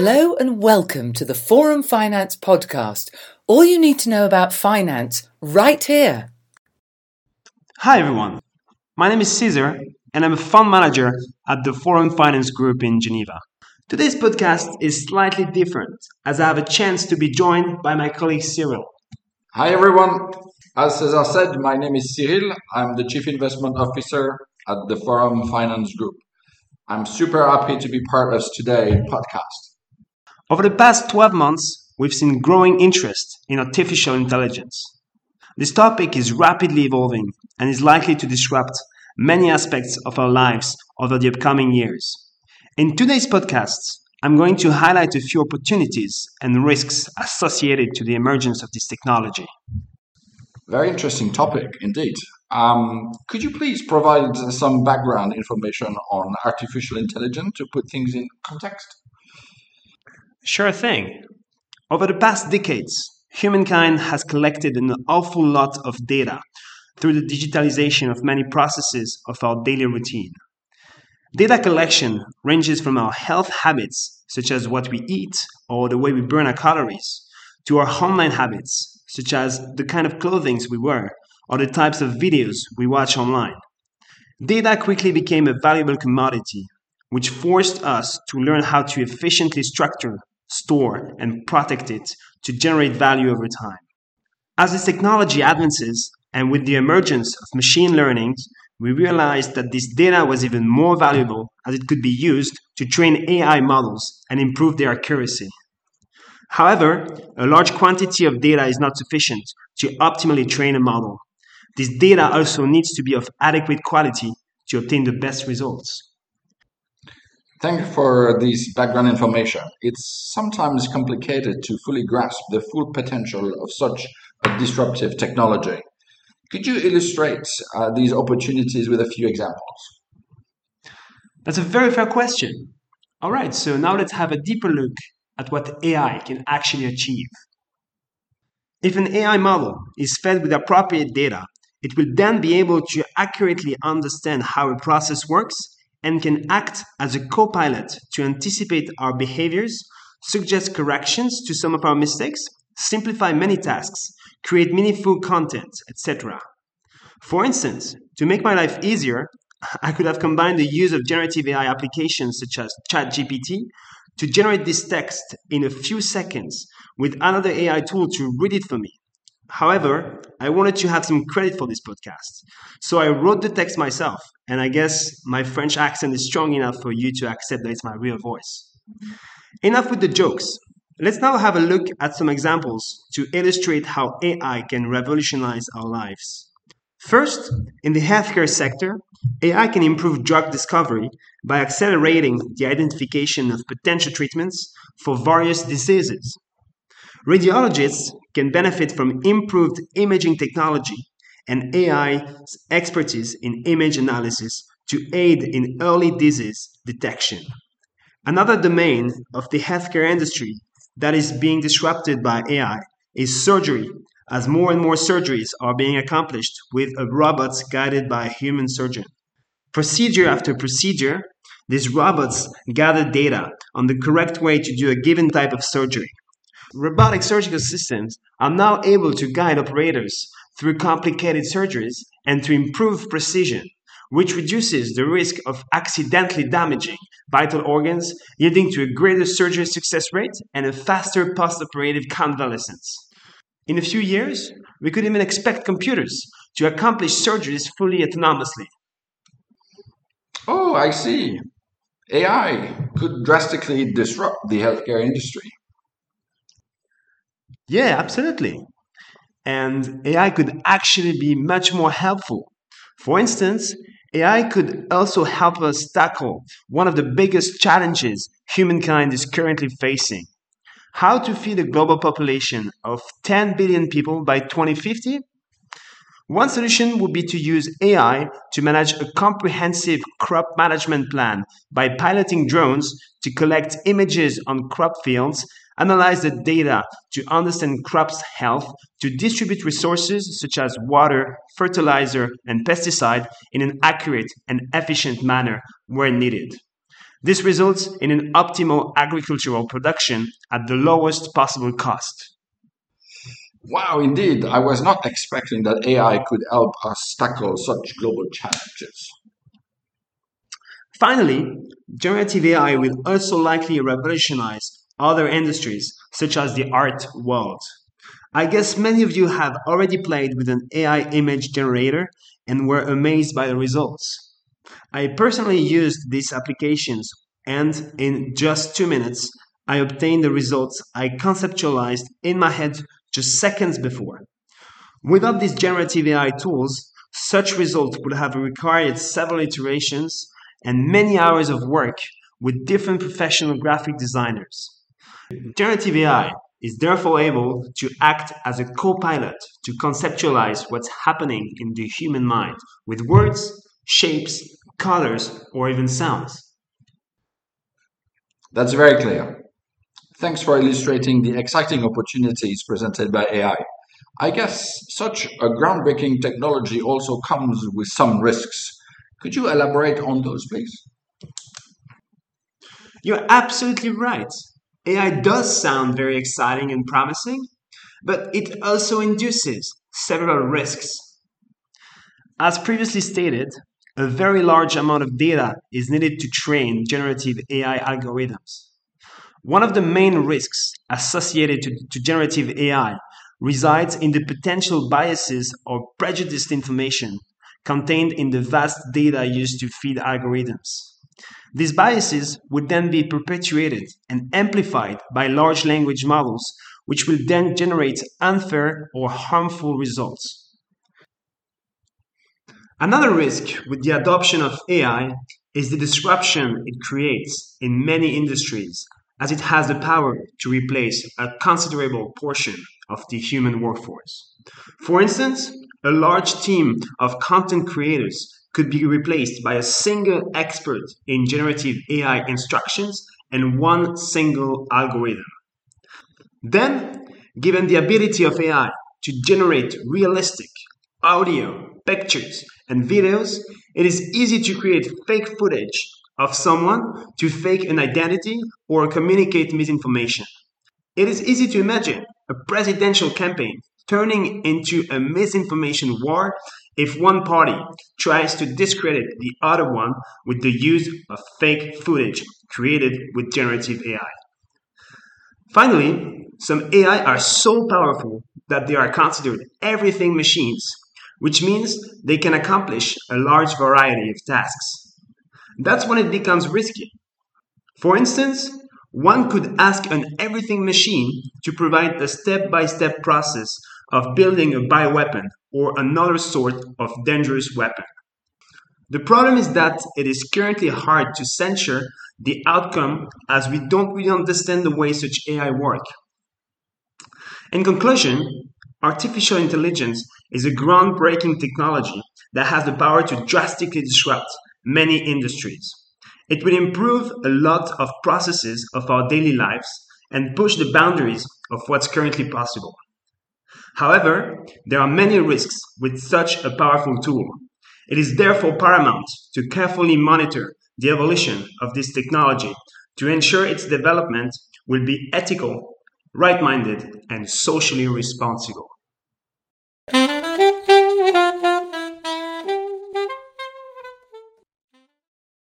Hello and welcome to the Forum Finance podcast. All you need to know about finance right here. Hi everyone. My name is César and I'm a fund manager at the Forum Finance Group in Geneva. Today's podcast is slightly different as I have a chance to be joined by my colleague Cyrille. Hi everyone. As César said, my name is Cyrille. I'm the Chief Investment Officer at the Forum Finance Group. I'm super happy to be part of today's podcast. Over the past 12 months, we've seen growing interest in artificial intelligence. This topic is rapidly evolving and is likely to disrupt many aspects of our lives over the upcoming years. In today's podcast, I'm going to highlight a few opportunities and risks associated to the emergence of this technology. Very interesting topic indeed. Um, could you please provide some background information on artificial intelligence to put things in context? Sure thing. Over the past decades, humankind has collected an awful lot of data through the digitalization of many processes of our daily routine. Data collection ranges from our health habits, such as what we eat or the way we burn our calories, to our online habits, such as the kind of clothing we wear or the types of videos we watch online. Data quickly became a valuable commodity, which forced us to learn how to efficiently structure, store, and protect it to generate value over time. As this technology advances, and with the emergence of machine learning, we realized that this data was even more valuable as it could be used to train AI models and improve their accuracy. However, a large quantity of data is not sufficient to optimally train a model. This data also needs to be of adequate quality to obtain the best results. Thank you for this background information. It's sometimes complicated to fully grasp the full potential of such a disruptive technology. Could you illustrate uh, these opportunities with a few examples? That's a very fair question. All right, so now let's have a deeper look at what AI can actually achieve. If an AI model is fed with appropriate data, it will then be able to accurately understand how a process works and can act as a co pilot to anticipate our behaviors, suggest corrections to some of our mistakes, simplify many tasks, create meaningful content, etc. For instance, to make my life easier, I could have combined the use of generative AI applications such as ChatGPT to generate this text in a few seconds with another AI tool to read it for me. However, I wanted to have some credit for this podcast. So I wrote the text myself, and I guess my French accent is strong enough for you to accept that it's my real voice. Enough with the jokes. Let's now have a look at some examples to illustrate how AI can revolutionize our lives. First, in the healthcare sector, AI can improve drug discovery by accelerating the identification of potential treatments for various diseases. Radiologists can benefit from improved imaging technology and AI's expertise in image analysis to aid in early disease detection. Another domain of the healthcare industry that is being disrupted by AI is surgery, as more and more surgeries are being accomplished with robots guided by a human surgeon. Procedure after procedure, these robots gather data on the correct way to do a given type of surgery. Robotic surgical systems are now able to guide operators through complicated surgeries and to improve precision, which reduces the risk of accidentally damaging vital organs, leading to a greater surgery success rate and a faster post operative convalescence. In a few years, we could even expect computers to accomplish surgeries fully autonomously. Oh, I see. AI could drastically disrupt the healthcare industry. Yeah, absolutely. And AI could actually be much more helpful. For instance, AI could also help us tackle one of the biggest challenges humankind is currently facing how to feed a global population of 10 billion people by 2050? One solution would be to use AI to manage a comprehensive crop management plan by piloting drones to collect images on crop fields analyze the data to understand crops' health, to distribute resources such as water, fertilizer, and pesticide in an accurate and efficient manner where needed. This results in an optimal agricultural production at the lowest possible cost. Wow, indeed. I was not expecting that AI could help us tackle such global challenges. Finally, generative AI will also likely revolutionize other industries, such as the art world. I guess many of you have already played with an AI image generator and were amazed by the results. I personally used these applications and in just two minutes, I obtained the results I conceptualized in my head just seconds before. Without these generative AI tools, such results would have required several iterations and many hours of work with different professional graphic designers. Generative AI is therefore able to act as a co-pilot to conceptualize what's happening in the human mind with words, shapes, colors, or even sounds. That's very clear. Thanks for illustrating the exciting opportunities presented by AI. I guess such a groundbreaking technology also comes with some risks. Could you elaborate on those, please? You're absolutely right. AI does sound very exciting and promising, but it also induces several risks. As previously stated, a very large amount of data is needed to train generative AI algorithms. One of the main risks associated to, to, generative AI resides in the potential biases or prejudiced information contained in the vast data used to feed algorithms. These biases would then be perpetuated and amplified by large language models, which will then generate unfair or harmful results. Another risk with the adoption of AI is the disruption it creates in many industries, as it has the power to replace a considerable portion of the human workforce. For instance, a large team of content creators could be replaced by a single expert in generative AI instructions and one single algorithm. Then, given the ability of AI to generate realistic audio, pictures, and videos, it is easy to create fake footage of someone to fake an identity or communicate misinformation. It is easy to imagine a presidential campaign turning into a misinformation war if one party tries to discredit the other one with the use of fake footage created with generative AI. Finally, some AI are so powerful that they are considered everything machines, which means they can accomplish a large variety of tasks. That's when it becomes risky. For instance, one could ask an everything machine to provide a step by step process of building a bioweapon or another sort of dangerous weapon. The problem is that it is currently hard to censure the outcome as we don't really understand the way such AI work. In conclusion, artificial intelligence is a groundbreaking technology that has the power to drastically disrupt many industries. It will improve a lot of processes of our daily lives and push the boundaries of what's currently possible. However, there are many risks with such a powerful tool. It is therefore paramount to carefully monitor the evolution of this technology to ensure its development will be ethical, right minded, and socially responsible.